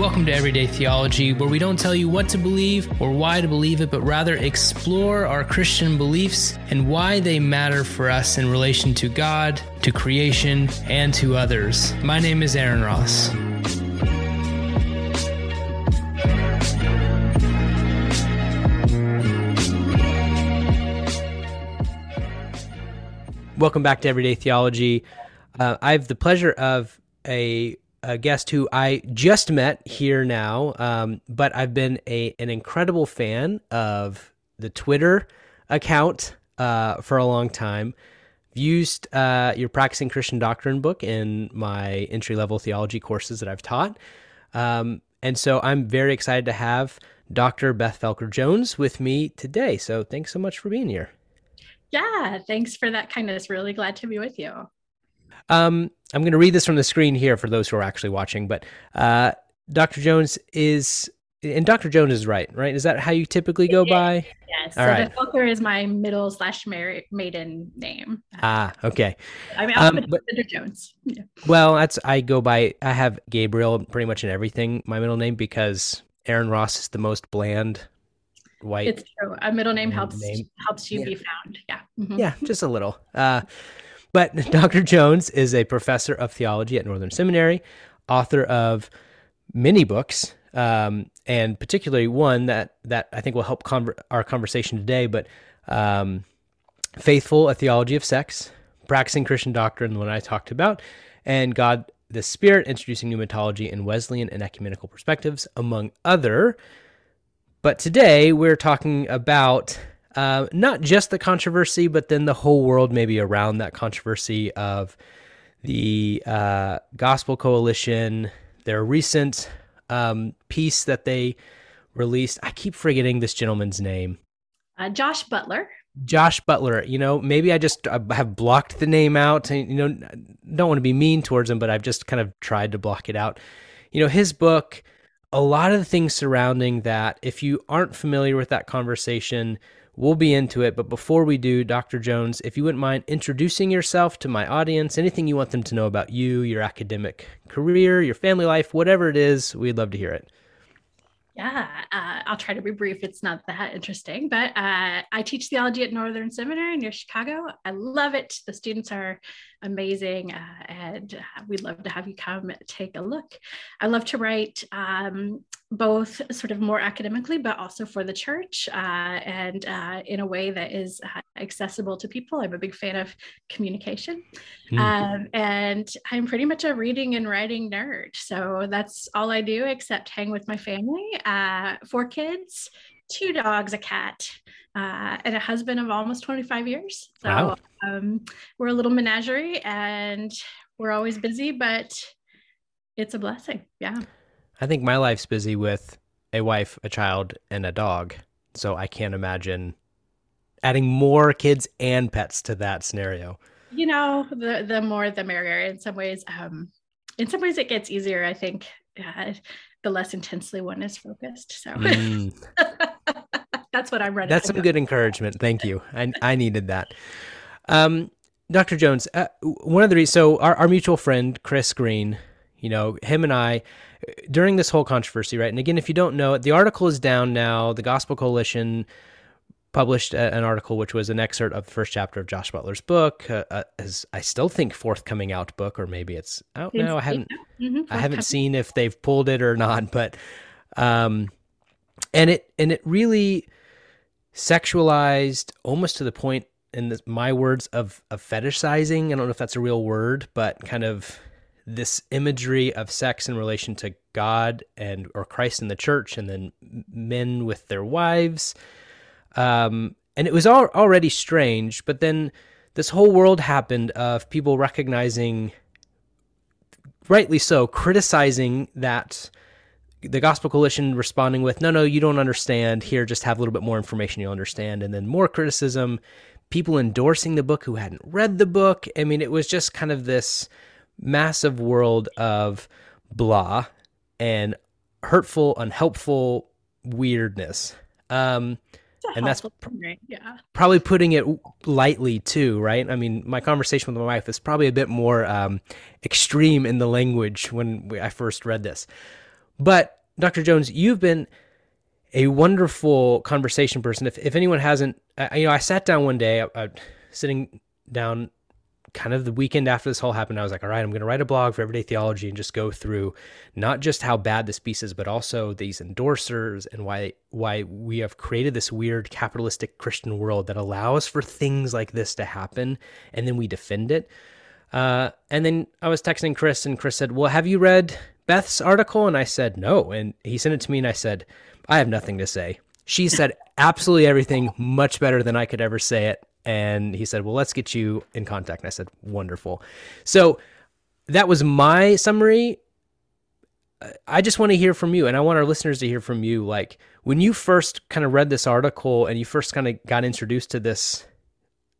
Welcome to Everyday Theology, where we don't tell you what to believe or why to believe it, but rather explore our Christian beliefs and why they matter for us in relation to God, to creation, and to others. My name is Aaron Ross. Welcome back to Everyday Theology. Uh, I have the pleasure of a a guest who I just met here now, um, but I've been a an incredible fan of the Twitter account uh, for a long time. Used uh, your practicing Christian doctrine book in my entry level theology courses that I've taught, um, and so I'm very excited to have Dr. Beth Felker Jones with me today. So thanks so much for being here. Yeah, thanks for that kindness. Really glad to be with you. Um, I'm going to read this from the screen here for those who are actually watching, but uh, Dr. Jones is, and Dr. Jones is right, right? Is that how you typically go by? Yes. All so right. Felker is my middle slash maiden name. Ah, okay. I mean, I'm um, but, Jones. Yeah. Well, that's I go by. I have Gabriel pretty much in everything. My middle name because Aaron Ross is the most bland white. It's true. A middle name helps name. helps you yeah. be found. Yeah. Mm-hmm. Yeah, just a little. Uh, but Dr. Jones is a professor of theology at Northern Seminary, author of many books, um, and particularly one that that I think will help conver- our conversation today. But um, faithful, a theology of sex, practicing Christian doctrine, the one I talked about, and God the Spirit, introducing new pneumatology in Wesleyan and ecumenical perspectives, among other. But today we're talking about uh, not just the controversy, but then the whole world maybe around that controversy of the uh, Gospel Coalition, their recent um, piece that they released. I keep forgetting this gentleman's name. Uh, Josh Butler. Josh Butler. You know, maybe I just uh, have blocked the name out. And, you know, don't want to be mean towards him, but I've just kind of tried to block it out. You know, his book, a lot of the things surrounding that, if you aren't familiar with that conversation, We'll be into it, but before we do, Dr. Jones, if you wouldn't mind introducing yourself to my audience, anything you want them to know about you, your academic career, your family life, whatever it is, we'd love to hear it. Yeah, uh, I'll try to be brief. It's not that interesting, but uh, I teach theology at Northern Seminary near Chicago. I love it. The students are amazing, uh, and uh, we'd love to have you come take a look. I love to write um, both sort of more academically, but also for the church, uh, and uh, in a way that is accessible to people. I'm a big fan of communication, mm. um, and I'm pretty much a reading and writing nerd. So that's all I do, except hang with my family uh, four kids, two dogs, a cat, uh, and a husband of almost 25 years. So wow. um, we're a little menagerie and we're always busy, but it's a blessing. Yeah. I think my life's busy with a wife, a child, and a dog. So I can't imagine adding more kids and pets to that scenario. You know, the the more the merrier. In some ways, um, in some ways, it gets easier. I think. Uh, the less intensely one is focused. So mm. that's what I'm running. That's some good encouragement. Thank you. I, I needed that. Um, Dr. Jones, uh, one of the reasons, so our, our mutual friend, Chris Green, you know, him and I, during this whole controversy, right? And again, if you don't know it, the article is down now. The Gospel Coalition published a, an article which was an excerpt of the first chapter of Josh Butler's book, uh, uh, as I still think forthcoming out book, or maybe it's out now. I haven't mm-hmm. I haven't seen if they've pulled it or not, but um, and it and it really sexualized almost to the point in the, my words of of fetishizing. I don't know if that's a real word, but kind of this imagery of sex in relation to God and or Christ in the church, and then men with their wives um, and it was already strange, but then this whole world happened of people recognizing, rightly so, criticizing that the Gospel Coalition responding with, no, no, you don't understand. Here, just have a little bit more information, you'll understand. And then more criticism, people endorsing the book who hadn't read the book. I mean, it was just kind of this massive world of blah and hurtful, unhelpful weirdness. Um, and that's pr- yeah. probably putting it lightly too, right? I mean, my conversation with my wife is probably a bit more um, extreme in the language when we, I first read this. But Dr. Jones, you've been a wonderful conversation person. If, if anyone hasn't, I, you know, I sat down one day, I, I, sitting down kind of the weekend after this all happened, I was like, all right, I'm going to write a blog for Everyday Theology and just go through not just how bad this piece is, but also these endorsers and why why we have created this weird capitalistic Christian world that allows for things like this to happen, and then we defend it. Uh, and then I was texting Chris, and Chris said, "Well, have you read Beth's article?" And I said, "No." And he sent it to me, and I said, "I have nothing to say." She said absolutely everything much better than I could ever say it and he said, Well, let's get you in contact. And I said, Wonderful. So that was my summary. I just want to hear from you, and I want our listeners to hear from you. Like when you first kind of read this article and you first kind of got introduced to this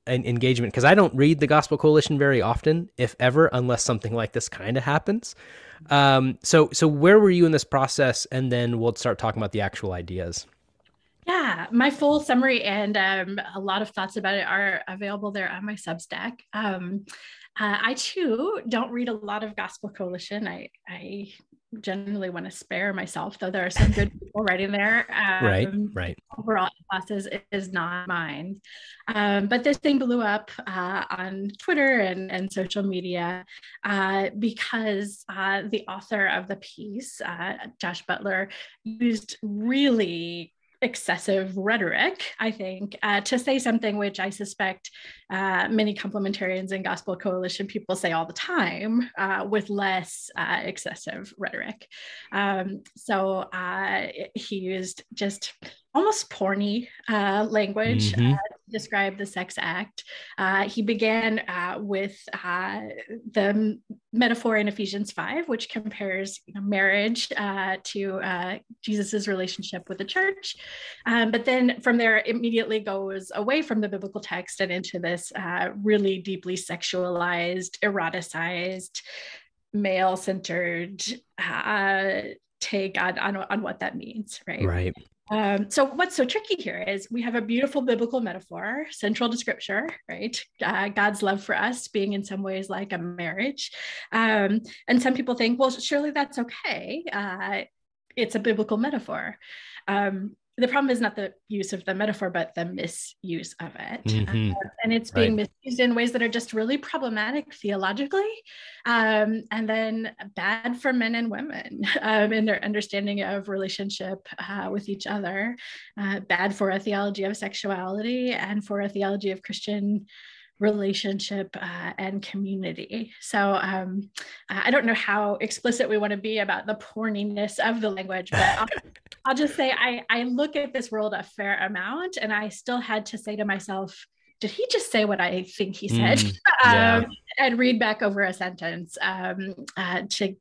engagement, because I don't read the Gospel Coalition very often, if ever, unless something like this kind of happens. Um, so, so where were you in this process? And then we'll start talking about the actual ideas. Yeah, my full summary and um, a lot of thoughts about it are available there on my Substack. Um, uh, I too don't read a lot of Gospel Coalition. I, I generally want to spare myself, though there are some good people writing there. Um, right, right. Overall, classes is not mine. Um, but this thing blew up uh, on Twitter and, and social media uh, because uh, the author of the piece, uh, Josh Butler, used really excessive rhetoric, I think, uh, to say something which I suspect uh, many complementarians and gospel coalition people say all the time uh, with less uh, excessive rhetoric. Um, so uh, he used just almost porny uh, language mm-hmm. Uh, describe the sex act. Uh, he began uh, with uh, the metaphor in Ephesians 5, which compares you know, marriage uh, to Jesus's relationship with the church. Um, but then from there, immediately goes away from the biblical text and into this really deeply sexualized, eroticized, male centered take on, on, on what that means, right? Right. Um, so what's so tricky here is we have a beautiful biblical metaphor central to scripture, right? Uh, God's love for us being in some ways like a marriage. Um, and some people think, well, surely that's okay. Uh, it's a biblical metaphor. Um, the problem is not the use of the metaphor, but the misuse of it. Mm-hmm. Uh, and it's being right. misused in ways that are just really problematic theologically, um, and then bad for men and women um, in their understanding of relationship uh, with each other, uh, bad for a theology of sexuality and for a theology of Christian relationship uh, and community. So um, I don't know how explicit we want to be about the porniness of the language, but I'll, I'll, just say I, I look at this world a fair amount and I still had to say to myself, did he just say what I think he said? Mm, yeah. um, and read back over a sentence um, uh, to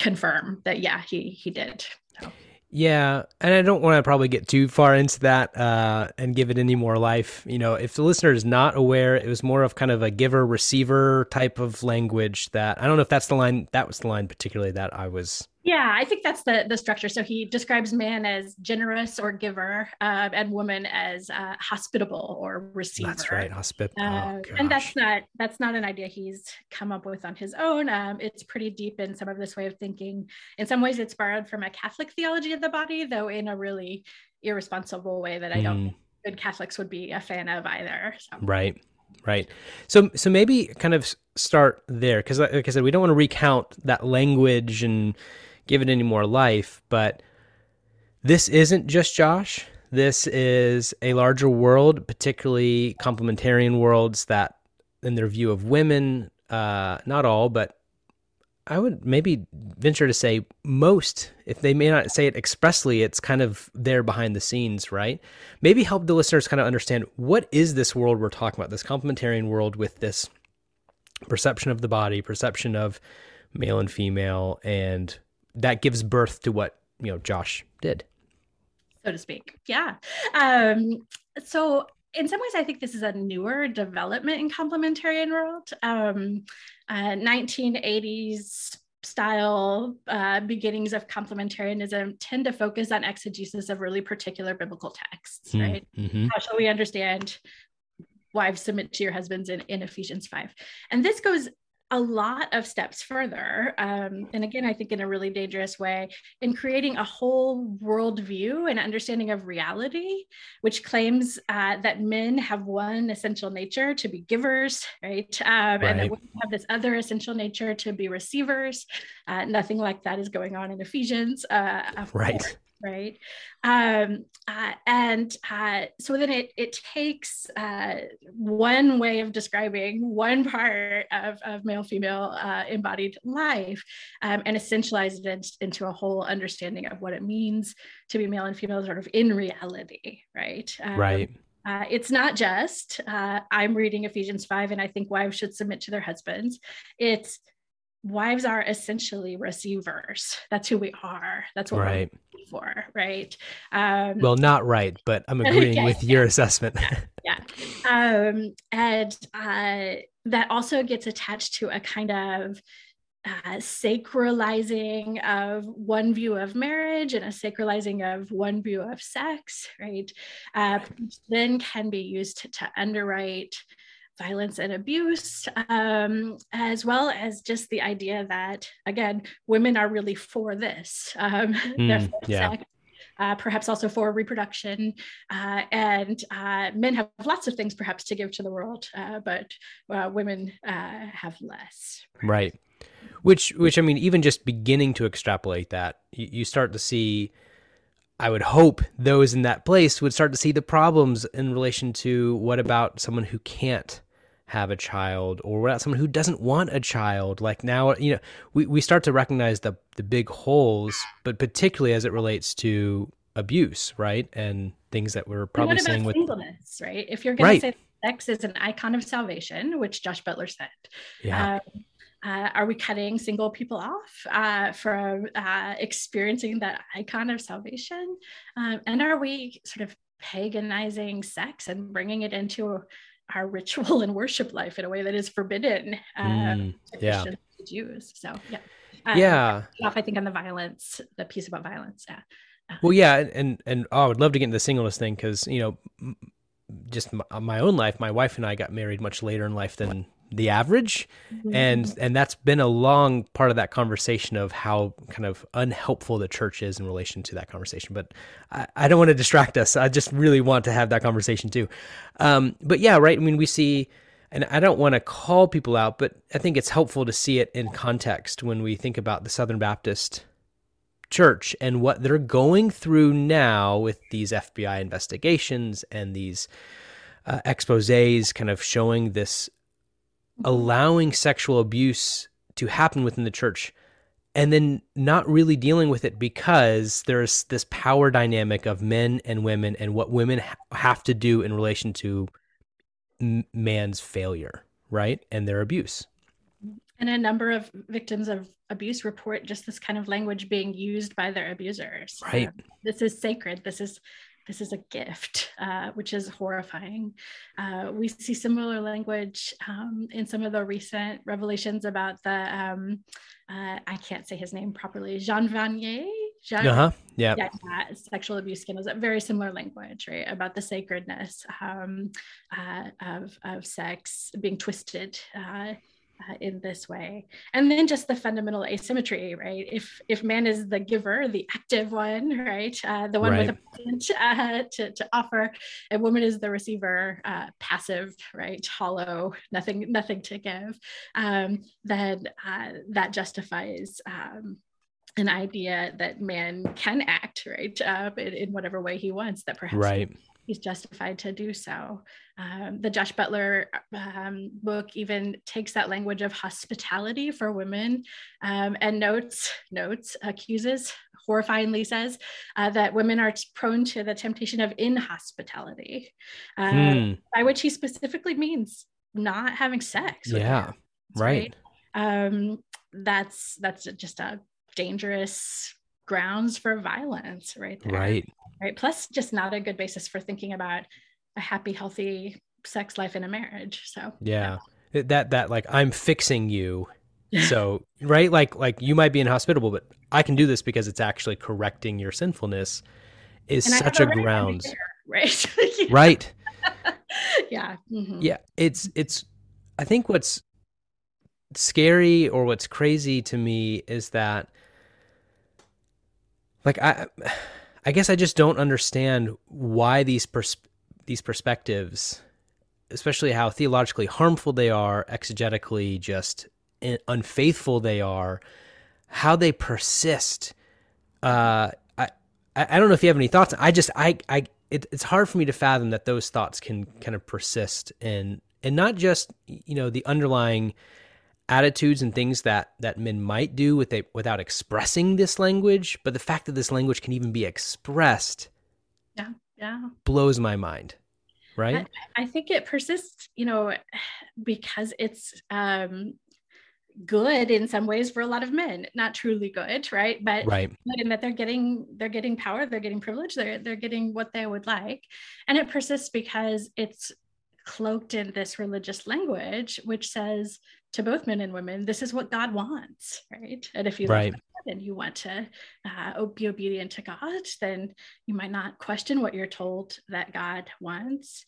confirm that, yeah, he, he did. So. Yeah, and I don't want to probably get too far into that uh, and give it any more life. You know, if the listener is not aware, it was more of kind of a giver receiver type of language that I don't know if that's the line. That was the line particularly that I was yeah, I think that's the the structure. So he describes man as generous or giver, uh, and woman as uh, hospitable or receiver. That's right, hospitable. Uh, oh, and that's not that's not an idea he's come up with on his own. Um, it's pretty deep in some of this way of thinking. In some ways, it's borrowed from a Catholic theology of the body, though in a really irresponsible way that I don't mm. good Catholics would be a fan of either. So. Right right so so maybe kind of start there because like i said we don't want to recount that language and give it any more life. But this isn't just Josh. This is a larger world, particularly complementarian worlds that, in their view of women, uh, not all, but I would maybe venture to say most, if they may not say it expressly, it's kind of there behind the scenes, right? Maybe help the listeners kind of understand what is this world we're talking about, this complementarian world with this perception of the body, perception of male and female, and that gives birth to what, you know, Josh did. So to speak. Yeah. Um, so in some ways, I think this is a newer development in complementarian world. Um, uh, 1980s style uh, beginnings of complementarianism tend to focus on exegesis of really particular biblical texts, mm, right? Mm-hmm. How shall we understand wives submit to your husbands in, in Ephesians 5? And this goes a lot of steps further. Um, and again, I think in a really dangerous way, in creating a whole worldview and understanding of reality, which claims uh, that men have one essential nature to be givers, right? Um, right. And that women have this other essential nature to be receivers. Uh, nothing like that is going on in Ephesians. Uh, right. Course right? Um, uh, and uh, so then it, it takes uh, one way of describing one part of, of male female uh, embodied life um, and essentialize it into a whole understanding of what it means to be male and female sort of in reality, right? Um, right. Uh, it's not just uh, I'm reading Ephesians 5 and I think wives should submit to their husbands. It's wives are essentially receivers. That's who we are. That's what right. we're for, right? Um, well, not right, but I'm agreeing with your assessment. yeah, yeah. Um, and uh, that also gets attached to a kind of uh, sacralizing of one view of marriage and a sacralizing of one view of sex, right? Uh, then can be used to, to underwrite violence and abuse, um, as well as just the idea that, again, women are really for this. Um, mm, for yeah. sex, uh, perhaps also for reproduction. Uh, and uh, men have lots of things perhaps to give to the world, uh, but uh, women uh, have less. Right. Which, which I mean, even just beginning to extrapolate that, you, you start to see. I would hope those in that place would start to see the problems in relation to what about someone who can't have a child or someone who doesn't want a child like now you know we, we start to recognize the the big holes but particularly as it relates to abuse right and things that we're probably saying with singleness right if you're going right. to say sex is an icon of salvation which josh butler said yeah um, uh, are we cutting single people off uh, from uh, experiencing that icon of salvation? Um, and are we sort of paganizing sex and bringing it into our ritual and worship life in a way that is forbidden uh, mm, yeah. to Jews. So yeah, um, yeah. Off, I think on the violence, the piece about violence. Yeah. Uh, well, yeah, and and oh, I would love to get into the singleness thing because you know, just my, my, own life, my wife and I got married much later in life than the average. Mm-hmm. and and that's been a long part of that conversation of how kind of unhelpful the church is in relation to that conversation. But i, I don't want to distract us. I just really want to have that conversation too. Um, but yeah right. I mean we see and i don't want to call people out but i think it's helpful to see it in context when we think about the southern baptist church and what they're going through now with these fbi investigations and these uh, exposes kind of showing this allowing sexual abuse to happen within the church and then not really dealing with it because there's this power dynamic of men and women and what women ha- have to do in relation to m- man's failure, right? And their abuse. And a number of victims of abuse report just this kind of language being used by their abusers. Right. Um, this is sacred. This is this is a gift, uh, which is horrifying. Uh, we see similar language um, in some of the recent revelations about the, um, uh, I can't say his name properly, Jean Vanier. Jean, uh-huh. yeah. yeah, sexual abuse scandals. Very similar language, right? About the sacredness um, uh, of of sex being twisted uh, in this way. And then just the fundamental asymmetry right? If if man is the giver the active one right? Uh, the one right. with a present uh, to, to offer. And woman is the receiver uh, passive right? Hollow nothing nothing to give. Um, then uh, that justifies um, an idea that man can act right? Uh, in, in, whatever way he wants that perhaps right he's justified to do so. Um, the Josh Butler um, book even takes that language of hospitality for women um, and notes, notes, accuses, horrifyingly says uh, that women are prone to the temptation of inhospitality, uh, hmm. by which he specifically means not having sex. Yeah, right. right? Um, that's that's just a dangerous grounds for violence right there. Right. Right. Plus, just not a good basis for thinking about a happy, healthy sex life in a marriage. So yeah, yeah. that that like I'm fixing you. so right, like like you might be inhospitable, but I can do this because it's actually correcting your sinfulness. Is and such a grounds. right. right. yeah. Mm-hmm. Yeah. It's it's. I think what's scary or what's crazy to me is that like I I guess I just don't understand why these pers- these perspectives, especially how theologically harmful they are, exegetically just unfaithful they are, how they persist. Uh, I I don't know if you have any thoughts. I just I I it, it's hard for me to fathom that those thoughts can kind of persist and and not just you know the underlying attitudes and things that that men might do with a, without expressing this language but the fact that this language can even be expressed yeah yeah. blows my mind right? I, I think it persists you know because it's um good in some ways for a lot of men not truly good right? But right. in that they're getting they're getting power they're getting privilege they're they're getting what they would like. And it persists because it's cloaked in this religious language which says to both men and women this is what god wants right and if you right. And you want to uh, be obedient to god then you might not question what you're told that god wants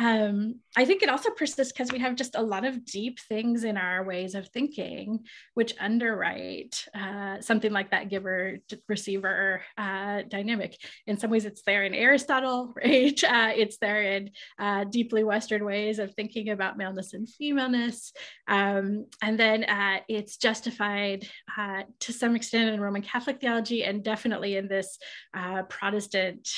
um, I think it also persists because we have just a lot of deep things in our ways of thinking, which underwrite uh, something like that giver receiver uh, dynamic. In some ways, it's there in Aristotle, right? Uh, it's there in uh, deeply Western ways of thinking about maleness and femaleness. Um, and then uh, it's justified to some extent in Roman Catholic theology and definitely in this Protestant.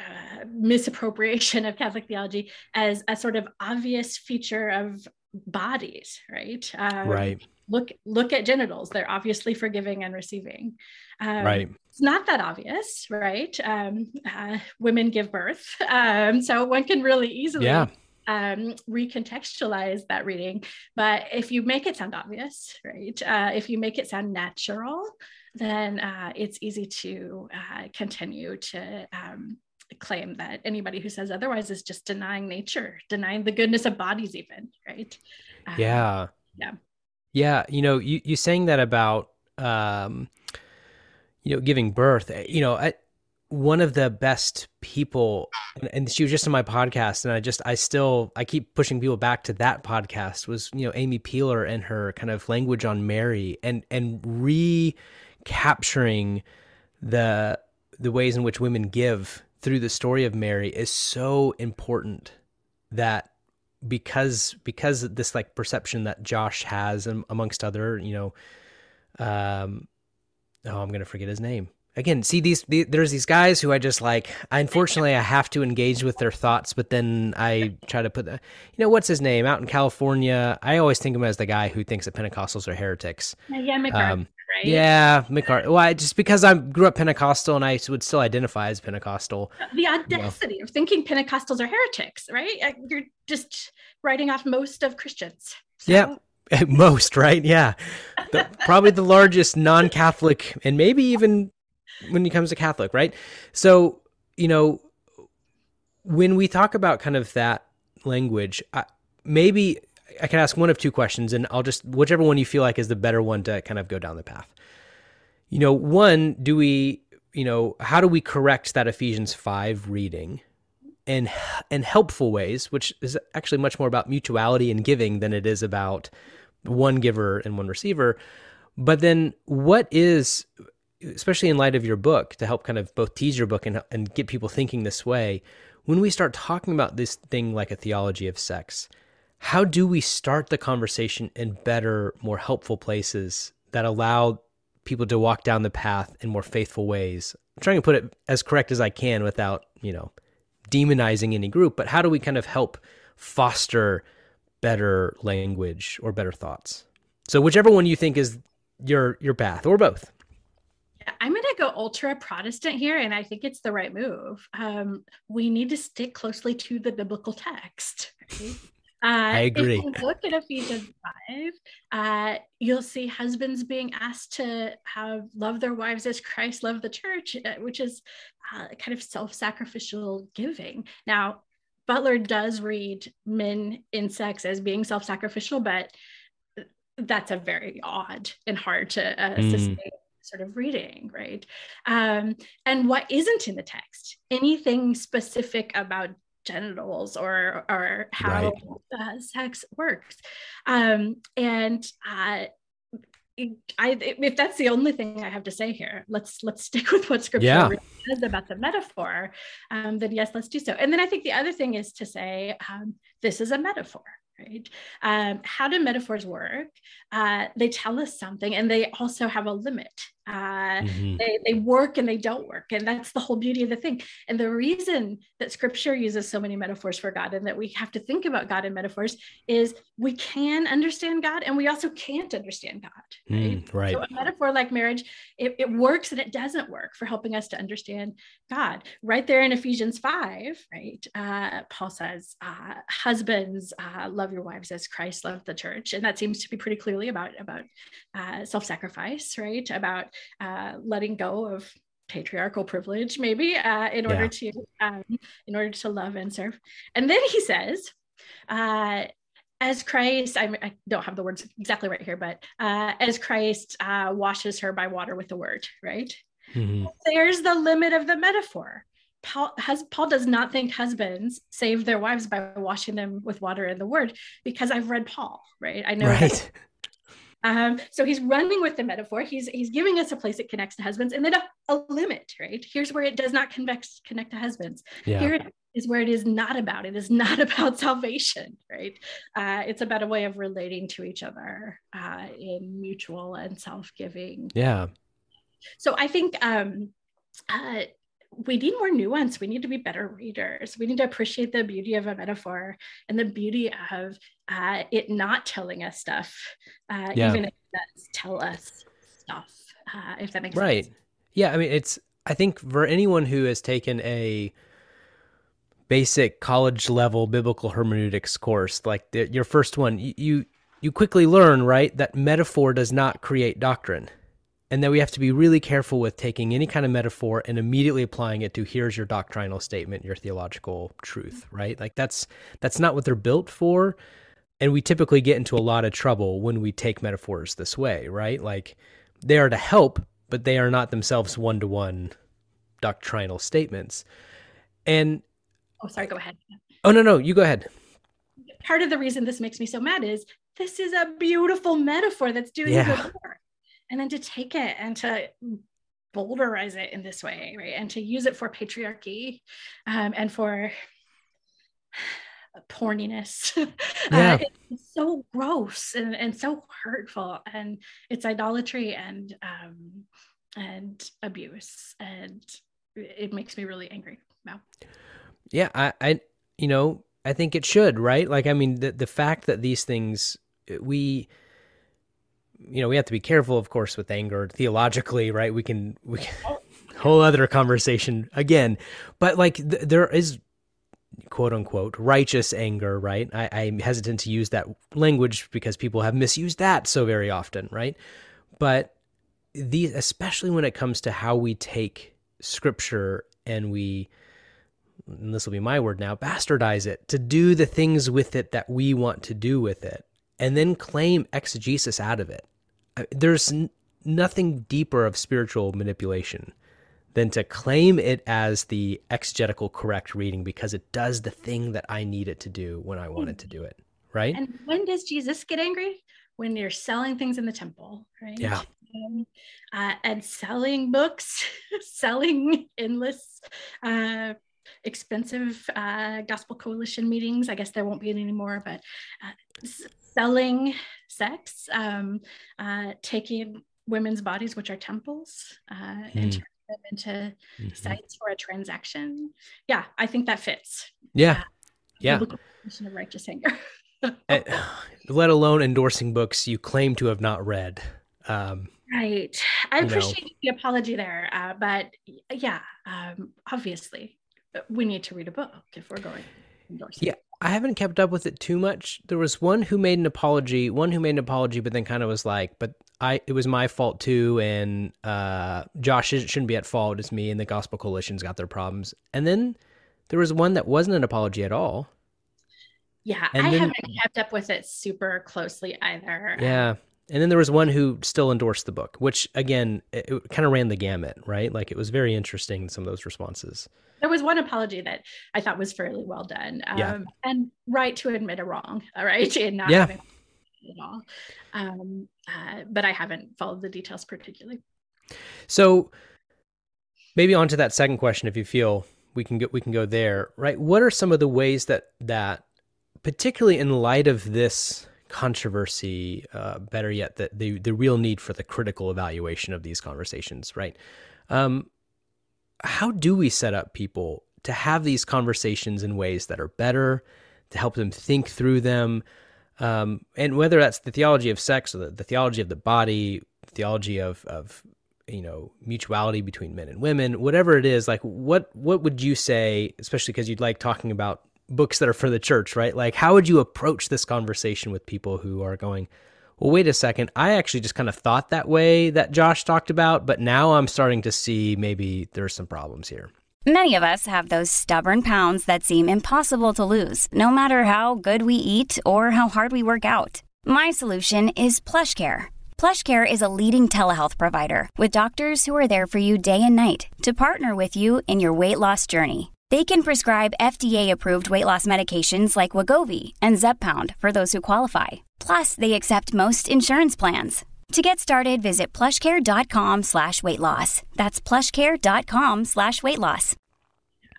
Uh, misappropriation of Catholic theology as a sort of obvious feature of bodies, right? Um, right. Look, look at genitals; they're obviously forgiving and receiving. Um, right. It's not that obvious, right? Um, uh, women give birth, um, so one can really easily. Yeah. Um, recontextualize that reading. But if you make it sound obvious, right? Uh, if you make it sound natural, then uh, it's easy to uh, continue to um, claim that anybody who says otherwise is just denying nature, denying the goodness of bodies, even, right? Um, yeah. Yeah. Yeah. You know, you, you saying that about, um, you know, giving birth, eh, you know, I, one of the best people and she was just on my podcast and i just i still i keep pushing people back to that podcast was you know amy peeler and her kind of language on mary and and recapturing the the ways in which women give through the story of Mary is so important that because because this like perception that Josh has amongst other you know um oh I'm gonna forget his name again see these, there's these guys who I just like I unfortunately I have to engage with their thoughts but then I try to put the you know what's his name out in California I always think of him as the guy who thinks that Pentecostals are heretics yeah McCarthy um, right? Yeah, McCarthy. Well, I, just because I grew up Pentecostal and I would still identify as Pentecostal. The audacity you know. of thinking Pentecostals are heretics, right? You're just writing off most of Christians. So. Yeah. Most, right? Yeah. The, probably the largest non Catholic, and maybe even when it comes to Catholic, right? So, you know, when we talk about kind of that language, I, maybe I can ask one of two questions, and I'll just whichever one you feel like is the better one to kind of go down the path. You know, one, do we, you know, how do we correct that Ephesians five reading, And, in helpful ways, which is actually much more about mutuality and giving than it is about one giver and one receiver. But then, what is, especially in light of your book, to help kind of both tease your book and and get people thinking this way, when we start talking about this thing like a theology of sex how do we start the conversation in better, more helpful places that allow people to walk down the path in more faithful ways? I'm trying to put it as correct as I can without, you know, demonizing any group, but how do we kind of help foster better language or better thoughts? So whichever one you think is your your path or both. I'm going to go ultra Protestant here, and I think it's the right move. Um, we need to stick closely to the biblical text. Right? Uh, I agree. If you look at Ephesians 5, uh, you'll see husbands being asked to have love their wives as Christ loved the church, uh, which is uh, kind of self sacrificial giving. Now, Butler does read men in sex as being self sacrificial, but that's a very odd and hard to uh, mm. Sort of reading, right? Um, and what isn't in the text? Anything specific about genitals or or how right. uh, sex works um and uh I, if that's the only thing I have to say here, let's let's stick with what scripture yeah. says about the metaphor. Um, then yes, let's do so. And then I think the other thing is to say um, this is a metaphor right? Um, how do metaphors work? Uh, they tell us something and they also have a limit. Uh, mm-hmm. they, they work and they don't work. And that's the whole beauty of the thing. And the reason that scripture uses so many metaphors for God and that we have to think about God in metaphors is we can understand God and we also can't understand God. Right. Mm, right. So a metaphor like marriage, it, it works and it doesn't work for helping us to understand God. Right there in Ephesians 5, right? Uh, Paul says, uh, husbands, uh, love your wives as Christ loved the church. And that seems to be pretty clearly about, about uh, self-sacrifice, right? About uh, letting go of patriarchal privilege, maybe, uh, in order yeah. to um, in order to love and serve. And then he says, uh, as Christ, I, I, don't have the words exactly right here, but uh, as Christ uh, washes her by water with the word, right? Mm-hmm. There's the limit of the metaphor. Paul, has, Paul does not think husbands save their wives by washing them with water and the word because I've read Paul, right? I know right. Um, so he's running with the metaphor. He's he's giving us a place that connects to husbands, and then a, a limit. Right here's where it does not connect connect to husbands. Yeah. Here it is where it is not about. It is not about salvation. Right. Uh, it's about a way of relating to each other uh, in mutual and self giving. Yeah. So I think um, uh, we need more nuance. We need to be better readers. We need to appreciate the beauty of a metaphor and the beauty of uh, it not telling us stuff, uh, yeah. even if it does tell us stuff, uh, if that makes right. sense. Right. Yeah. I mean, it's, I think for anyone who has taken a basic college level biblical hermeneutics course, like the, your first one, you, you quickly learn, right, that metaphor does not create doctrine and that we have to be really careful with taking any kind of metaphor and immediately applying it to here's your doctrinal statement your theological truth mm-hmm. right? Like that's that's not what they're built for. And we typically get into a lot of trouble when we take metaphors this way right? Like they are to help but they are not themselves one-to-one doctrinal statements. And oh sorry go ahead. Oh no no you go ahead. Part of the reason this makes me so mad is this is a beautiful metaphor that's doing yeah. good work and then to take it and to bowdlerize it in this way right? And to use it for patriarchy um, and for porniness. Yeah. Uh, it's so gross and, and so hurtful and it's idolatry and um, and abuse and it makes me really angry. Wow. Yeah i i you know i think it should right? Like i mean the the fact that these things we you know, we have to be careful, of course, with anger theologically, right? We can, we can, oh. whole other conversation again, but like th- there is quote unquote righteous anger, right? I, I'm hesitant to use that language because people have misused that so very often, right? But these, especially when it comes to how we take scripture and we, and this will be my word now, bastardize it to do the things with it that we want to do with it and then claim exegesis out of it there's n- nothing deeper of spiritual manipulation than to claim it as the exegetical correct reading because it does the thing that I need it to do when I want it to do it. Right. And when does Jesus get angry? When you're selling things in the temple, right? Yeah. Um, uh, and selling books, selling endless, uh, expensive uh, gospel coalition meetings. I guess there won't be any anymore, but uh, selling sex, um, uh, taking women's bodies, which are temples, uh, mm. and turning them into mm-hmm. sites for a transaction. Yeah, I think that fits. Yeah. Uh, yeah. Of righteous anger. Eh, let alone endorsing books you claim to have not read. Um, right. I appreciate know. the apology there, uh, but yeah, um, obviously, we need to read a book if we're going endorsing. Yeah. I haven't kept up with it too much. There was one who made an apology, one who made an apology, but then kind of was like, "But I, it was my fault too," and uh, Josh shouldn't be at fault. It's me, and the Gospel Coalition's got their problems. And then there was one that wasn't an apology at all. Yeah, and I then, haven't kept up with it super closely either. Yeah. And then there was one who still endorsed the book, which again, it, it kind of ran the gamut, right? Like it was very interesting, some of those responses. There was one apology that I thought was fairly well done. Um, yeah. And right to admit a wrong, all right? In not yeah. having at all. Um, uh, but I haven't followed the details particularly. So maybe on to that second question, if you feel we can go, we can go there, right? What are some of the ways that that particularly in light of this controversy, uh, better yet, that the the real need for the critical evaluation of these conversations, right? Um, how do we set up people to have these conversations in ways that are better, to help them think through them, um, and whether that's the theology of sex or the, the theology of the body, theology of of you know mutuality between men and women, whatever it is, like what what would you say, especially because you'd like talking about books that are for the church, right? Like, how would you approach this conversation with people who are going, well, wait a second, I actually just kind of thought that way that Josh talked about, but now I'm starting to see maybe there's some problems here. Many of us have those stubborn pounds that seem impossible to lose, no matter how good we eat or how hard we work out. My solution is PlushCare. PlushCare is a leading telehealth provider with doctors who are there for you day and night to partner with you in your weight loss journey. They can prescribe FDA-approved weight loss medications like Wegovy and Zepbound for those who qualify. Plus, they accept most insurance plans. To get started, visit plushcare.com slash weight loss. That's plushcare.com slash weight loss.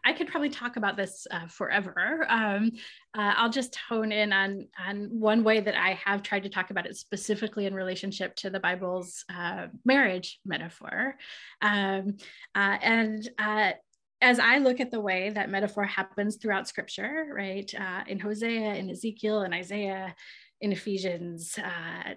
I could probably talk about this uh, forever. Um, uh, I'll just hone in on, on one way that I have tried to talk about it specifically in relationship to the Bible's uh, marriage metaphor. Um, uh, and uh, as I look at the way that metaphor happens throughout scripture, right, uh, in Hosea, in Ezekiel, and Isaiah, in Ephesians, uh,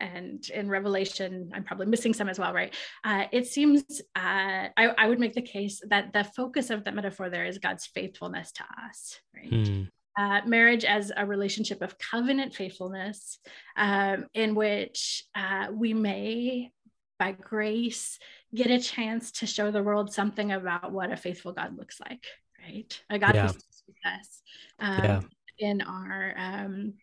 and in Revelation, I'm probably missing some as well, right? Uh, it seems uh, I, I, would make the case that the focus of the metaphor there is God's faithfulness to us, right? Mm. Uh, marriage as a relationship of covenant faithfulness um, in which uh, we may by grace get a chance to show the world something about what a faithful God looks like, right? A God yeah. who with us um, yeah. in our um,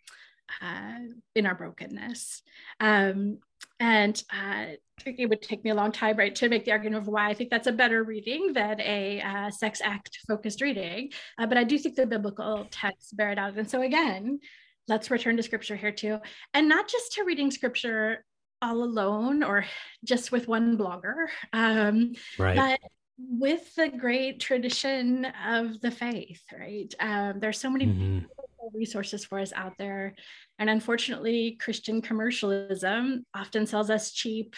uh, in our brokenness. Um, and uh, it would take me a long time, right, to make the argument of why I think that's a better reading than a uh, sex act focused reading. Uh, but I do think the biblical texts bear it out. And so again, let's return to scripture here too, and not just to reading scripture all alone or just with one blogger, um, right. but with the great tradition of the faith, right? Um, there's so many mm-hmm. resources for us out there. And unfortunately, Christian commercialism often sells us cheap,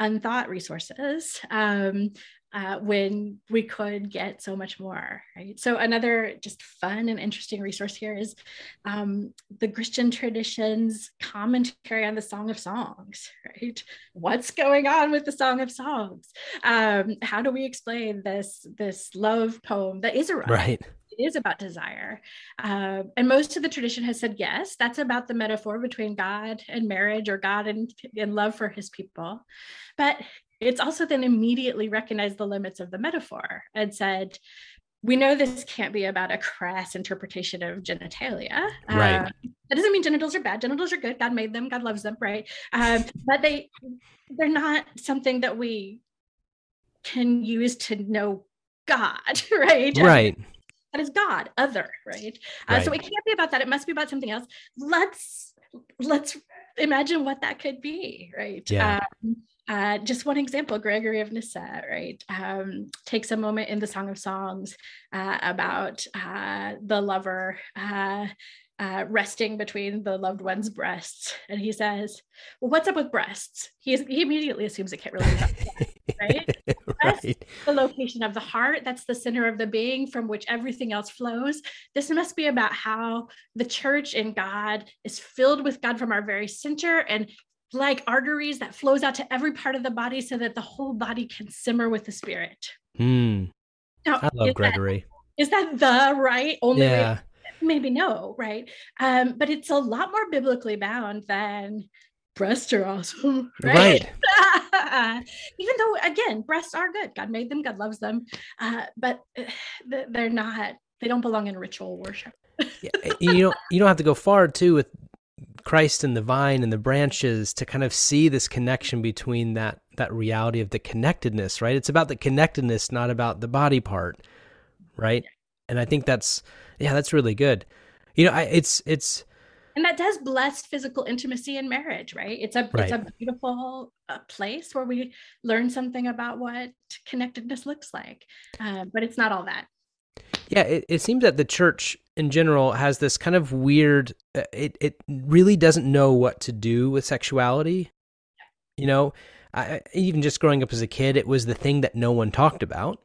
unthought resources. Um, uh, when we could get so much more, right? So another just fun and interesting resource here is um, the Christian tradition's commentary on the Song of Songs, right? What's going on with the Song of Songs? Um, how do we explain this this love poem that is a right? It is about desire, uh, and most of the tradition has said yes. That's about the metaphor between God and marriage, or God and, and love for His people. But it's also then immediately recognized the limits of the metaphor and said, we know this can't be about a crass interpretation of genitalia. Right. Uh, that doesn't mean genitals are bad. Genitals are good. God made them. God loves them. Right. Um, but they they're not something that we can use to know God. Right. Right. that is God, other. Right. Uh, right. So it can't be about that. It must be about something else. Let's let's imagine what that could be. Right. Yeah. Um, uh, just one example, Gregory of Nyssa, right, um, takes a moment in the Song of Songs uh, about uh, the lover uh, uh, resting between the loved one's breasts. And he says, Well, what's up with breasts? He, he immediately assumes it can't really be right? Right. the location of the heart. That's the center of the being from which everything else flows. This must be about how the church and God is filled with God from our very center and like arteries that flows out to every part of the body so that the whole body can simmer with the spirit. Hmm. Now, I love is Gregory. is that the right only way Yeah. maybe no, right? Um, but it's a lot more biblically bound than breasts are awesome, right? Even though, again, breasts are good. God made them, God loves them, uh, but they're not. They don't belong in ritual worship. Yeah, you don't you don't have to go far too with Christ and the vine and the branches to kind of see this connection between that that reality of the connectedness, right? It's about the connectedness, not about the body part, right? And I think that's yeah, that's really good. You know, I, it's it's And that does bless physical intimacy in marriage, right? It's a it's a beautiful uh, place where we learn something about what connectedness looks like, uh, but it's not all that. Yeah, it, it seems that the church in general has this kind of weird. uh, It it really doesn't know what to do with sexuality. You know, I, even just growing up as a kid, it was the thing that no one talked about.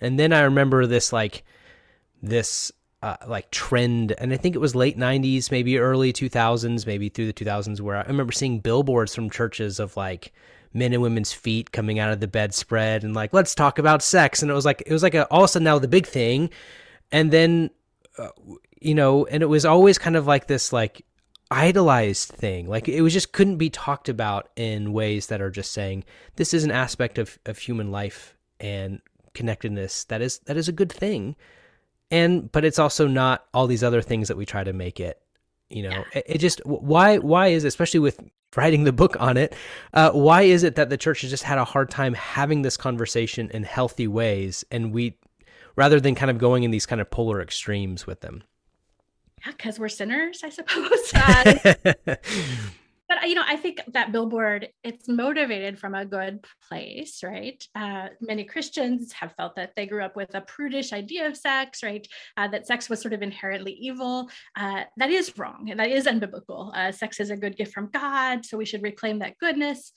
And then I remember this like this uh, like trend, and I think it was late '90s, maybe early 2000s, maybe through the 2000s, where I remember seeing billboards from churches of like men and women's feet coming out of the bedspread and like let's talk about sex. And it was like it was like a all of a sudden now the big thing. And then uh, you know and it was always kind of like this like idolized thing. Like it was just couldn't be talked about in ways that are just saying this is an aspect of, of human life and connectedness that is that is a good thing. And but it's also not all these other things that we try to make it you know? It, it just why why is especially with writing the book on it uh, why is it that the church has just had a hard time having this conversation in healthy ways and we rather than kind of going in these kind of polar extremes with them Yeah, because we're sinners, I suppose. But you know i think that billboard it's motivated from a good place right? Uh, many christians have felt that they grew up with a prudish idea of sex right? Uh, that sex was sort of inherently evil. Uh, that is wrong and that is unbiblical. Uh, sex is a good gift from god so we should reclaim that goodness.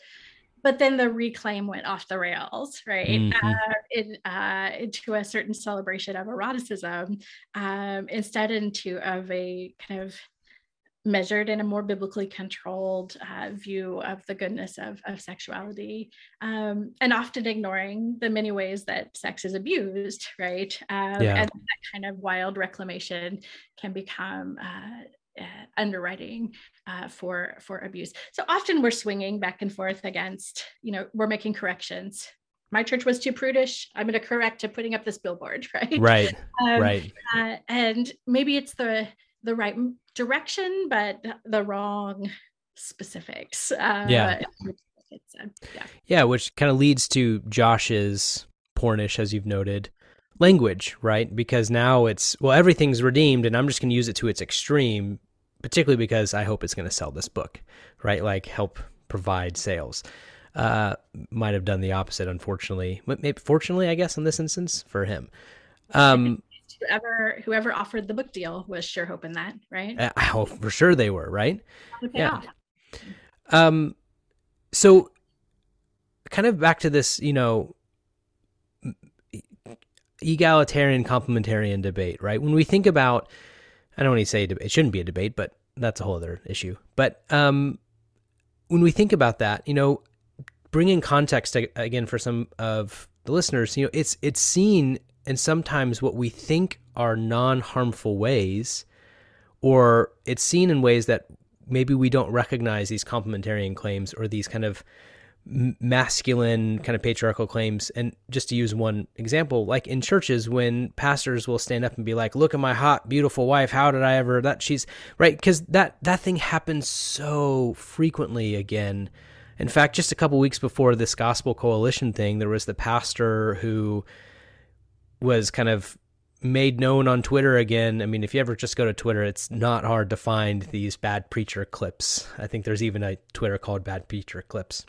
But then the reclaim went off the rails, right? Mhm. Uh, in, uh, into a certain celebration of eroticism, um, instead into of a kind of measured in a more biblically controlled uh, view of the goodness of, of sexuality um, and often ignoring the many ways that sex is abused right? Um, Yeah. and that kind of wild reclamation can become uh, uh, underwriting uh, for for abuse. So often we're swinging back and forth against you know we're making corrections. My church was too prudish. I'm going to correct to putting up this billboard right? Right. Um, right. uh, and maybe it's the the right direction but the wrong specifics uh, Yeah. yeah Yeah, which kind of leads to Josh's pornish, as you've noted, language, right? Because now it's, well, everything's redeemed, and I'm just going to use it to its extreme, particularly because I hope it's going to sell this book, right? Like help provide sales. Uh, might have done the opposite, unfortunately. But maybe, fortunately, I guess, in this instance, for him. Um, whoever whoever offered the book deal was sure hoping that right hope for sure they were, right? Pay yeah. Um, so kind of back to this, you know, egalitarian complementarian debate, right? When we think about, I don't want to say debate, it shouldn't be a debate, but that's a whole other issue. But um, when we think about that, you know, bringing context again for some of the listeners, you know, it's it's seen in sometimes what we think are non-harmful ways, or it's seen in ways that maybe we don't recognize these complementarian claims or these kind of masculine kind of patriarchal claims. And just to use one example like in churches when pastors will stand up and be like look at my hot beautiful wife. How did i ever that she's right? Because that that thing happens so frequently again. In fact just a couple weeks before this gospel coalition thing there was the pastor who was kind of made known on Twitter again. I mean, if you ever just go to Twitter, it's not hard to find these bad preacher clips. I think there's even a Twitter called Bad Preacher Clips.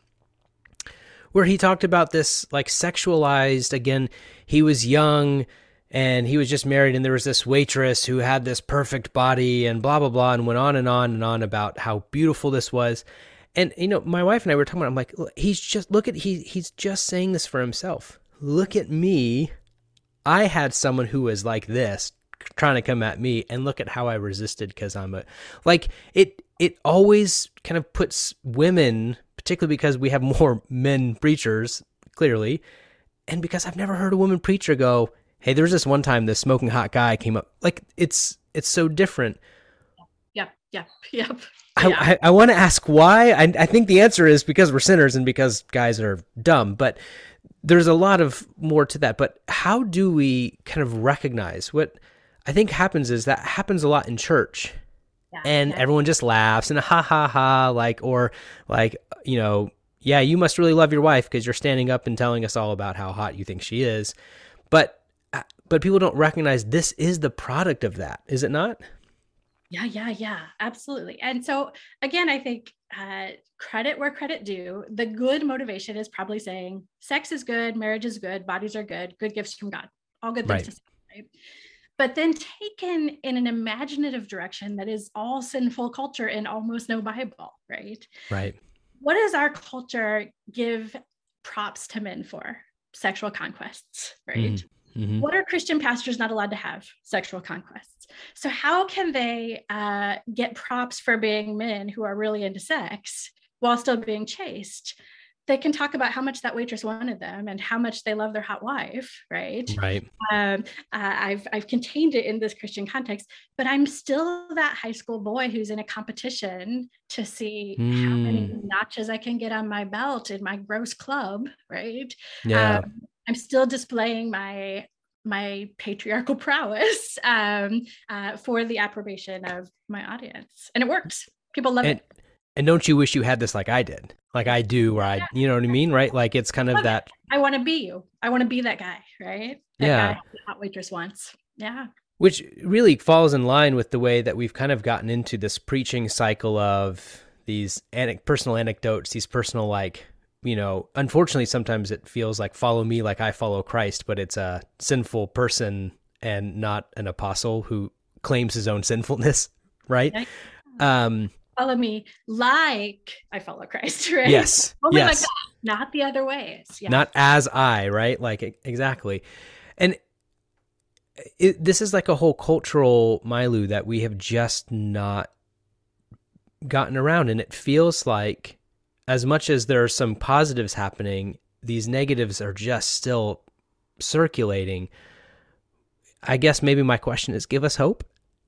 Where he talked about this like sexualized again, he was young and he was just married and there was this waitress who had this perfect body and blah blah blah and went on and on and on about how beautiful this was. And you know, my wife and I were talking about. I'm like, he's just look at he he's just saying this for himself. Look at me. I had someone who was like this trying to come at me, and look at how I resisted because I'm a like it. It always kind of puts women, particularly because we have more men preachers, clearly, and because I've never heard a woman preacher go, "Hey, there's this one time this smoking hot guy came up." Like it's it's so different. Yep, yep, yep. I, Yeah. I, I want to ask why. I, I think the answer is because we're sinners and because guys are dumb. But there's a lot of more to that. But how do we kind of recognize what I think happens is that happens a lot in church, Yeah, and yeah. everyone just laughs and ha ha ha, like or like you know, yeah, you must really love your wife because you're standing up and telling us all about how hot you think she is. But uh, but people don't recognize this is the product of that, is it not? Yeah, yeah, yeah, absolutely. And so again, I think uh, credit where credit due. The good motivation is probably saying sex is good, marriage is good, bodies are good, good gifts from God, all good things Right. to say, right? But then taken in an imaginative direction that is all sinful culture and almost no Bible, right? Right. What does our culture give props to men for? Sexual conquests, right? Hmm what are Christian pastors not allowed to have? Sexual conquests. So, how can they uh, get props for being men who are really into sex while still being chaste? They can talk about how much that waitress wanted them and how much they love their hot wife, right? Right. Um, uh, I've I've contained it in this Christian context, but I'm still that high school boy who's in a competition to see how many Mm. notches I can get on my belt in my gross club, right? Yeah. Um, I'm still displaying my my patriarchal prowess um, uh, for the approbation of my audience, and it works. People love and it. and don't you wish you had this like I did, like I do, where I, you know what I mean, right? Like it's kind of Love it. that, I want to be you. I want to be that guy, right? That Yeah. guy hot waitress wants. Yeah. which really falls in line with the way that we've kind of gotten into this preaching cycle of these ane- personal anecdotes, these personal like, you know, unfortunately sometimes it feels like follow me like I follow Christ, but it's a sinful person and not an apostle who claims his own sinfulness, right? Um, Follow me like I follow Christ, right? yes, Only like yes. that, not the other ways. Yeah. not as I, right? Like exactly. And it, this is like a whole cultural milieu that we have just not gotten around. And it feels like, as much as there are some positives happening, these negatives are just still circulating. I guess maybe my question is give us hope.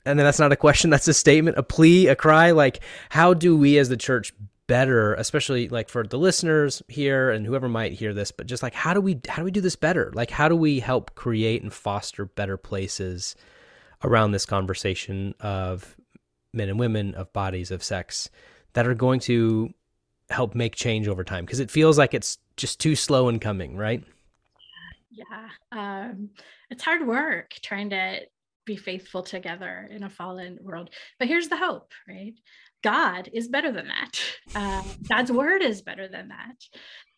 And then that's not a question, that's a statement, a plea, a cry. Like, how do we as the church better, especially like for the listeners here and whoever might hear this, but just like how do we how do we do this better? Like how do we help create and foster better places around this conversation of men and women, of bodies, of sex that are going to help make change over time? Because it feels like it's just too slow in coming, right? yeah um, it's hard work trying to be faithful together in a fallen world but here's the hope right god is better than that. Uh, god's word is better than that.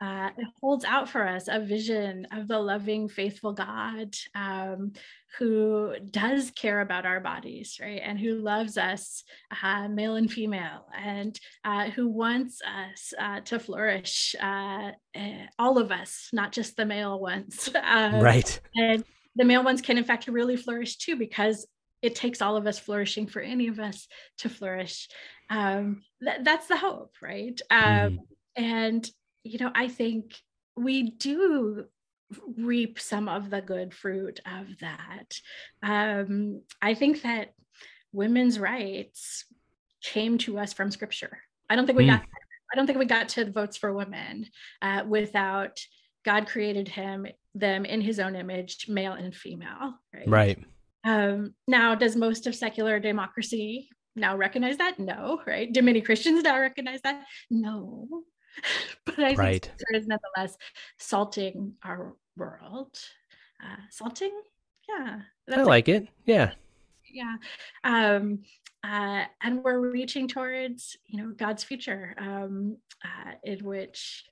Uh, it holds out for us a vision of the loving faithful god um, who does care about our bodies right? And who loves us uh, male and female and uh, who wants us uh, to flourish uh, eh, all of us not just the male ones. Um, right. and the male ones can in fact really flourish too because it takes all of us flourishing for any of us to flourish um, th- that's the hope right um, Mhm. and you know i think we do reap some of the good fruit of that um, i think that women's rights came to us from scripture i don't think we Mm. got i don't think we got to votes for women uh, without god created him them in his own image male and female right Right. Um, now, does most of secular democracy now recognize that? No, right? Do many Christians now recognize that? No. but I think Right. scripture is nonetheless salting our world. Uh, salting? Yeah. I like it. Yeah. yeah. Um, uh, and we're reaching towards, you know, God's future um, uh, in which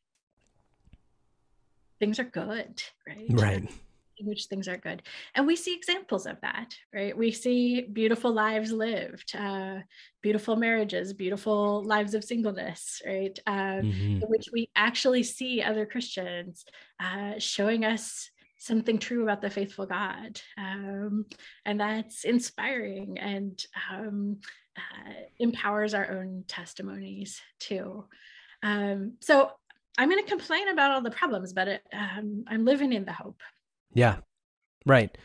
things are good, right? Right. In which things are good. And we see examples of that, right? We see beautiful lives lived, uh, beautiful marriages, beautiful lives of singleness, right? Um, mm-hmm. In which we actually see other Christians uh, showing us something true about the faithful God. Um, and that's inspiring and um, uh, empowers our own testimonies too. Um, so I'm going to complain about all the problems, but it, um, I'm living in the hope. Yeah, right.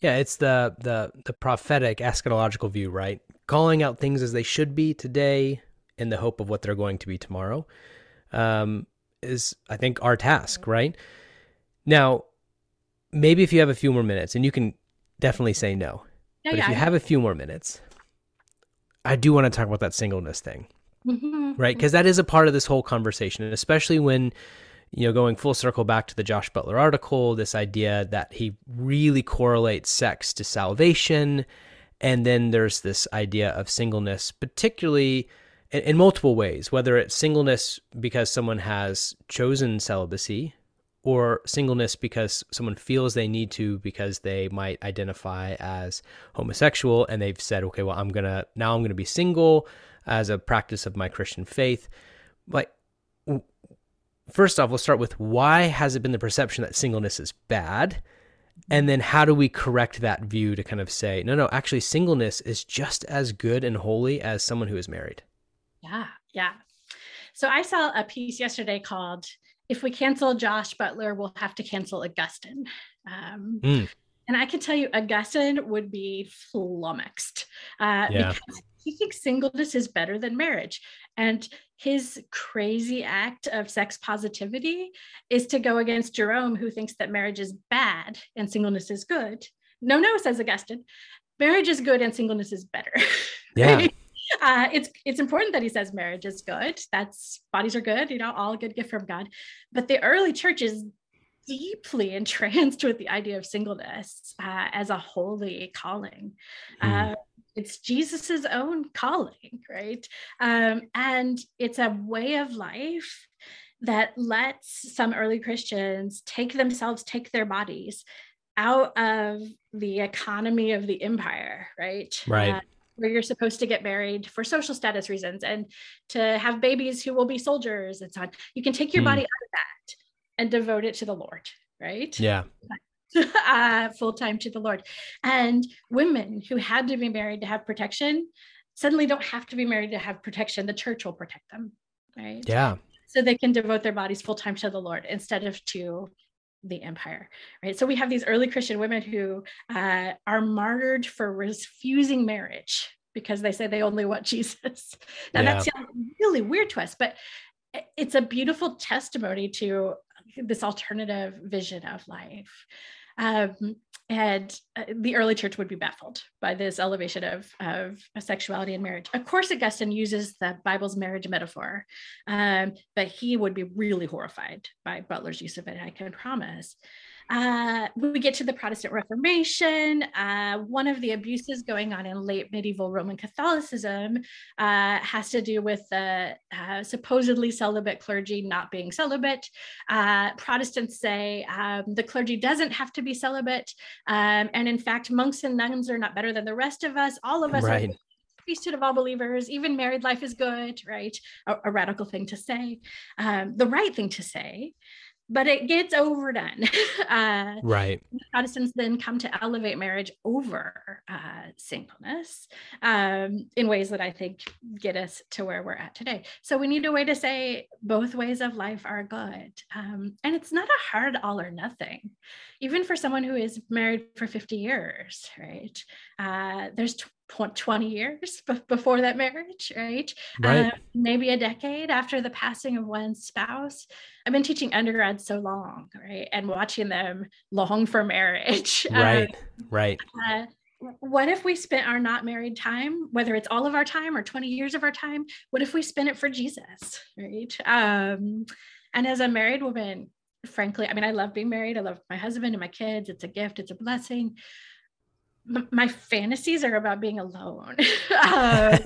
Yeah, it's the the the prophetic eschatological view, right? Calling out things as they should be today in the hope of what they're going to be tomorrow um, is, I think, our task, right? Now, maybe if you have a few more minutes, and you can definitely say no, yeah, but yeah, if you have a few more minutes, I do want to talk about that singleness thing, mm-hmm. right? Because that is a part of this whole conversation, and especially when you know, going full circle back to the Josh Butler article, this idea that he really correlates sex to salvation. And then there's this idea of singleness, particularly in, in, multiple ways, whether it's singleness because someone has chosen celibacy or singleness because someone feels they need to because they might identify as homosexual and they've said, okay, well, I'm going to, now I'm going to be single as a practice of my Christian faith. Like, first off, we'll start with why has it been the perception that singleness is bad? And then how do we correct that view to kind of say, no, no, actually, singleness is just as good and holy as someone who is married? Yeah, yeah. So I saw a piece yesterday called If We Cancel Josh Butler, We'll Have to Cancel Augustine. Um, mm. And I can tell you, Augustine would be flummoxed uh, yeah. because he thinks singleness is better than marriage. And his crazy act of sex positivity is to go against Jerome, who thinks that marriage is bad and singleness is good. No, no, says Augustine. Marriage is good and singleness is better. Yeah. uh, it's it's important that he says marriage is good. That's bodies are good, you know, all a good gift from God. But the early church is deeply entranced with the idea of singleness uh, as a holy calling. Mm. Uh, it's Jesus's own calling, right? Um, and it's a way of life that lets some early Christians take themselves, take their bodies out of the economy of the empire, right? Right. Uh, where you're supposed to get married for social status reasons and to have babies who will be soldiers and so on. You can take your mm. body out of that and devote it to the Lord, right? Yeah. uh, full time to the Lord. And women who had to be married to have protection suddenly don't have to be married to have protection. The church will protect them, right? Yeah. So they can devote their bodies full time to the Lord instead of to the empire, right? So we have these early Christian women who uh, are martyred for refusing marriage because they say they only want Jesus. Now yeah. that sounds really weird to us, but it's a beautiful testimony to this alternative vision of life. Um, and uh, the early church would be baffled by this elevation of, of sexuality and marriage. Of course, Augustine uses the Bible's marriage metaphor, um, but he would be really horrified by Butler's use of it, I can promise. Uh, we get to the Protestant Reformation. Uh, one of the abuses going on in late medieval Roman Catholicism uh, has to do with the uh, supposedly celibate clergy not being celibate. Uh, Protestants say um, the clergy doesn't have to be celibate. Um, and in fact, monks and nuns are not better than the rest of us. All of us right. are priesthood of all believers, even married life is good, right? A, a radical thing to say. Um, the right thing to say but it gets overdone. uh, right. Protestants then come to elevate marriage over uh, singleness um, in ways that I think get us to where we're at today. So we need a way to say both ways of life are good. Um, and it's not a hard all or nothing, even for someone who is married for 50 years, right? Uh, there's 20 years before that marriage, right? right. Uh, maybe a decade after the passing of one spouse. I've been teaching undergrads so long, right? And watching them long for marriage. Right, uh, right. Uh, what if we spent our not married time, whether it's all of our time or 20 years of our time, what if we spent it for Jesus, right? Um, and as a married woman, frankly, I mean, I love being married. I love my husband and my kids. It's a gift, it's a blessing my fantasies are about being alone. uh,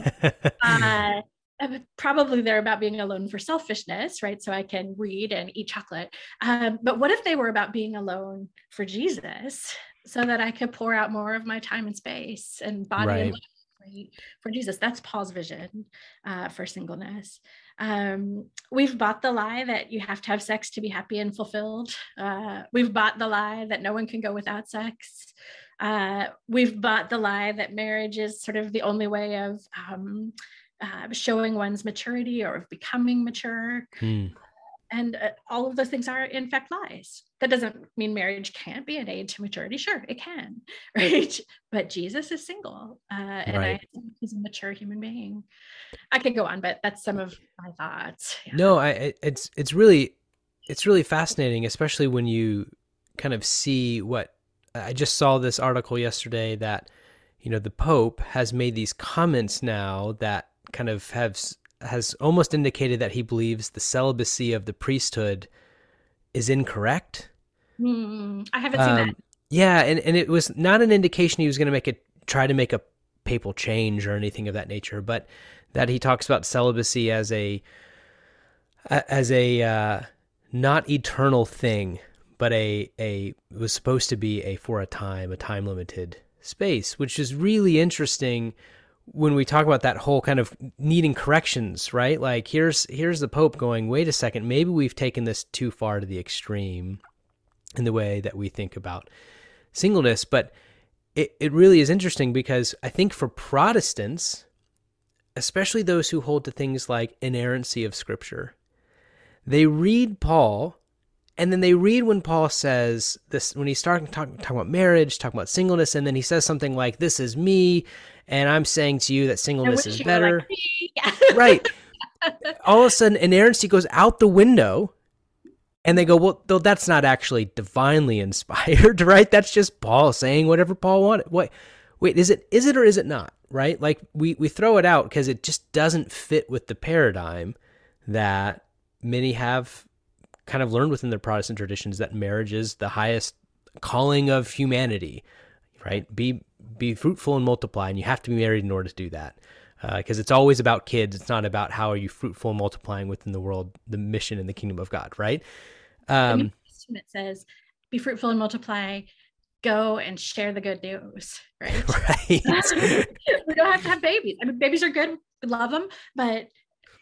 uh, probably they're about being alone for selfishness, right? So I can read and eat chocolate. Um, but what if they were about being alone for Jesus so that I could pour out more of my time and space and body right. and life for Jesus? That's Paul's vision uh, for singleness. Um, we've bought the lie that you have to have sex to be happy and fulfilled. Uh, we've bought the lie that no one can go without sex. Uh, we've bought the lie that marriage is sort of the only way of um, uh, showing one's maturity or of becoming mature. Hmm. And uh, all of those things are, in fact, lies. That doesn't mean marriage can't be an aid to maturity. Sure, it can, right? But Jesus is single, uh, and right. I, he's a mature human being. I could go on, but that's some of my thoughts. Yeah. No, I, it's it's really it's really fascinating, especially when you kind of see what I just saw this article yesterday that you know the Pope has made these comments now that kind of has has almost indicated that he believes the celibacy of the priesthood is incorrect. Mm, I haven't seen um, that. Yeah, and, and it was not an indication he was going to make it try to make a papal change or anything of that nature, but that he talks about celibacy as a as a uh, not eternal thing, but a a was supposed to be a for a time, a time limited space, which is really interesting when we talk about that whole kind of needing corrections, right? Like here's here's the Pope going, wait a second, maybe we've taken this too far to the extreme in the way that we think about singleness. But it, it really is interesting because I think for Protestants, especially those who hold to things like inerrancy of scripture, they read Paul and then they read when Paul says this when he's starting talking, talking about marriage, talking about singleness, and then he says something like, "This is me," and I'm saying to you that singleness is better. Like right. All of a sudden, inerrancy goes out the window, and they go, "Well, though that's not actually divinely inspired, right? That's just Paul saying whatever Paul wanted." Wait, wait, is it is it or is it not? Right? Like we we throw it out because it just doesn't fit with the paradigm that many have kind of learned within their Protestant traditions that marriage is the highest calling of humanity, right? Be be fruitful and multiply, and you have to be married in order to do that. Because uh, it's always about kids. It's not about how are you fruitful and multiplying within the world, the mission and the kingdom of God, right? Um, Testament says, "Be fruitful and multiply." Go and share the good news, right? Right. we don't have to have babies. I mean, babies are good. We love them, but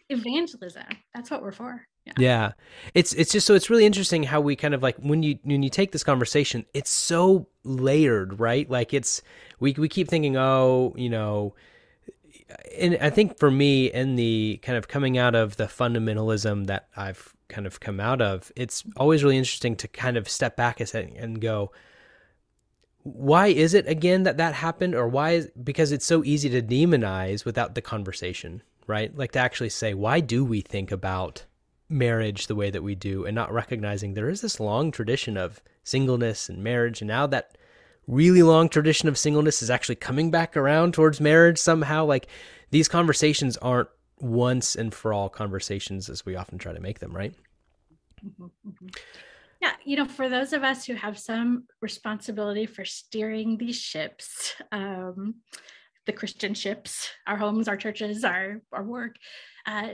evangelism—that's what we're for. Yeah. yeah. It's it's just so it's really interesting how we kind of like when you when you take this conversation, it's so layered, right? Like it's we we keep thinking, oh, you know, and I think for me in the kind of coming out of the fundamentalism that I've kind of come out of, it's always really interesting to kind of step back and and go, why is it again that that happened or why is because it's so easy to demonize without the conversation right like to actually say why do we think about marriage the way that we do and not recognizing there is this long tradition of singleness and marriage. And now that really long tradition of singleness is actually coming back around towards marriage somehow. Like these conversations aren't once and for all conversations as we often try to make them right? Mm-hmm, yeah you know for those of us who have some responsibility for steering these ships um, the christian ships our homes our churches our our work uh,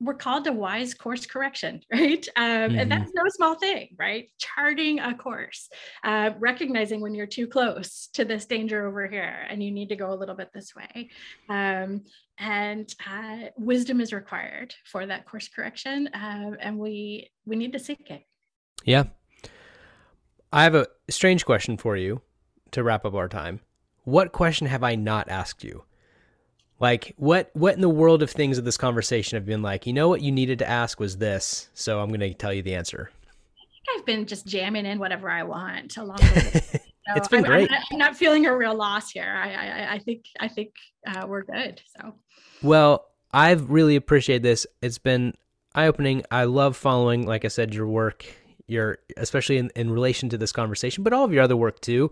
we're called to wise course correction, right? Um, mm-hmm. And that's no small thing, right? Charting a course, uh, recognizing when you're too close to this danger over here and you need to go a little bit this way. Um, and uh, wisdom is required for that course correction, um, and we we need to seek it. Yeah, I have a strange question for you to wrap up our time. What question have I not asked you? Like what what in the world of things of this conversation have been like, you know what you needed to ask was this, so I'm going to tell you the answer. I've been just jamming in whatever I want along with it. So it's been I'm, great. I'm not, I'm not, feeling a real loss here. I I, I think I think uh, we're good. So well, I've really appreciated this. It's been eye opening. I love following, like I said, your work, your especially in, in relation to this conversation, but all of your other work too.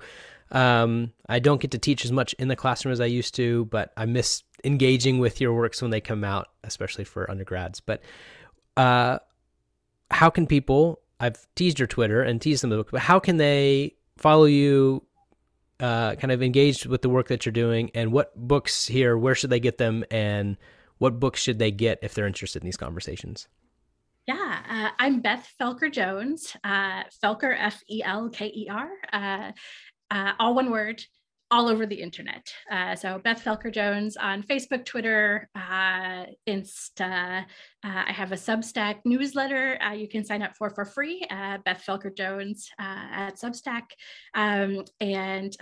Um, I don't get to teach as much in the classroom as I used to, but I miss engaging with your works when they come out, especially for undergrads. But uh, how can people? I've teased your Twitter and teased them the book, but how can they follow you? Uh, kind of engaged with the work that you're doing, and what books here? Where should they get them? And what books should they get if they're interested in these conversations? Yeah, uh, I'm Beth Felker Jones, uh, Felker, F E L K E R, uh, uh, all one word all over the internet. Uh, so Beth Felker Jones on Facebook, Twitter, uh, Insta. Uh, I have a Substack newsletter uh, you can sign up for for free. Uh, Beth Felker Jones uh, at Substack, um, and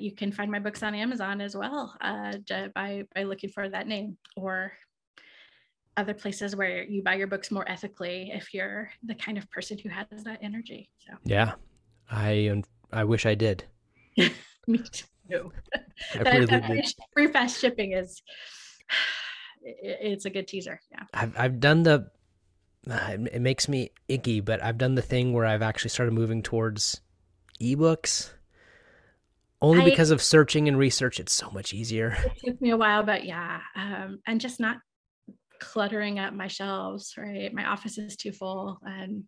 you can find my books on Amazon as well by by looking for that name or other places where you buy your books more ethically if you're the kind of person who has that energy. So yeah, I I wish I did. Me too no. really free fast shipping is it's a good teaser. Yeah. I've I've done the uh, it makes me icky, but I've done the thing where I've actually started moving towards ebooks. Only I, because of searching and research, it's so much easier. It took me a while, but yeah, um, and just not cluttering up my shelves. Right, my office is too full, and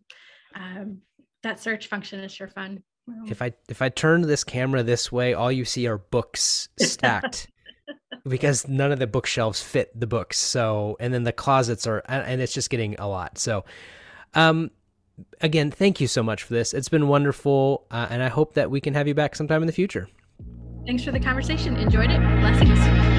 um, that search function is sure fun. If I if I turn this camera this way, all you see are books stacked. because none of the bookshelves fit the books. So, and then the closets are, and it's just getting a lot. So, um, again, thank you so much for this. It's been wonderful, uh, and I hope that we can have you back sometime in the future. Thanks for the conversation. Enjoyed it. Blessings.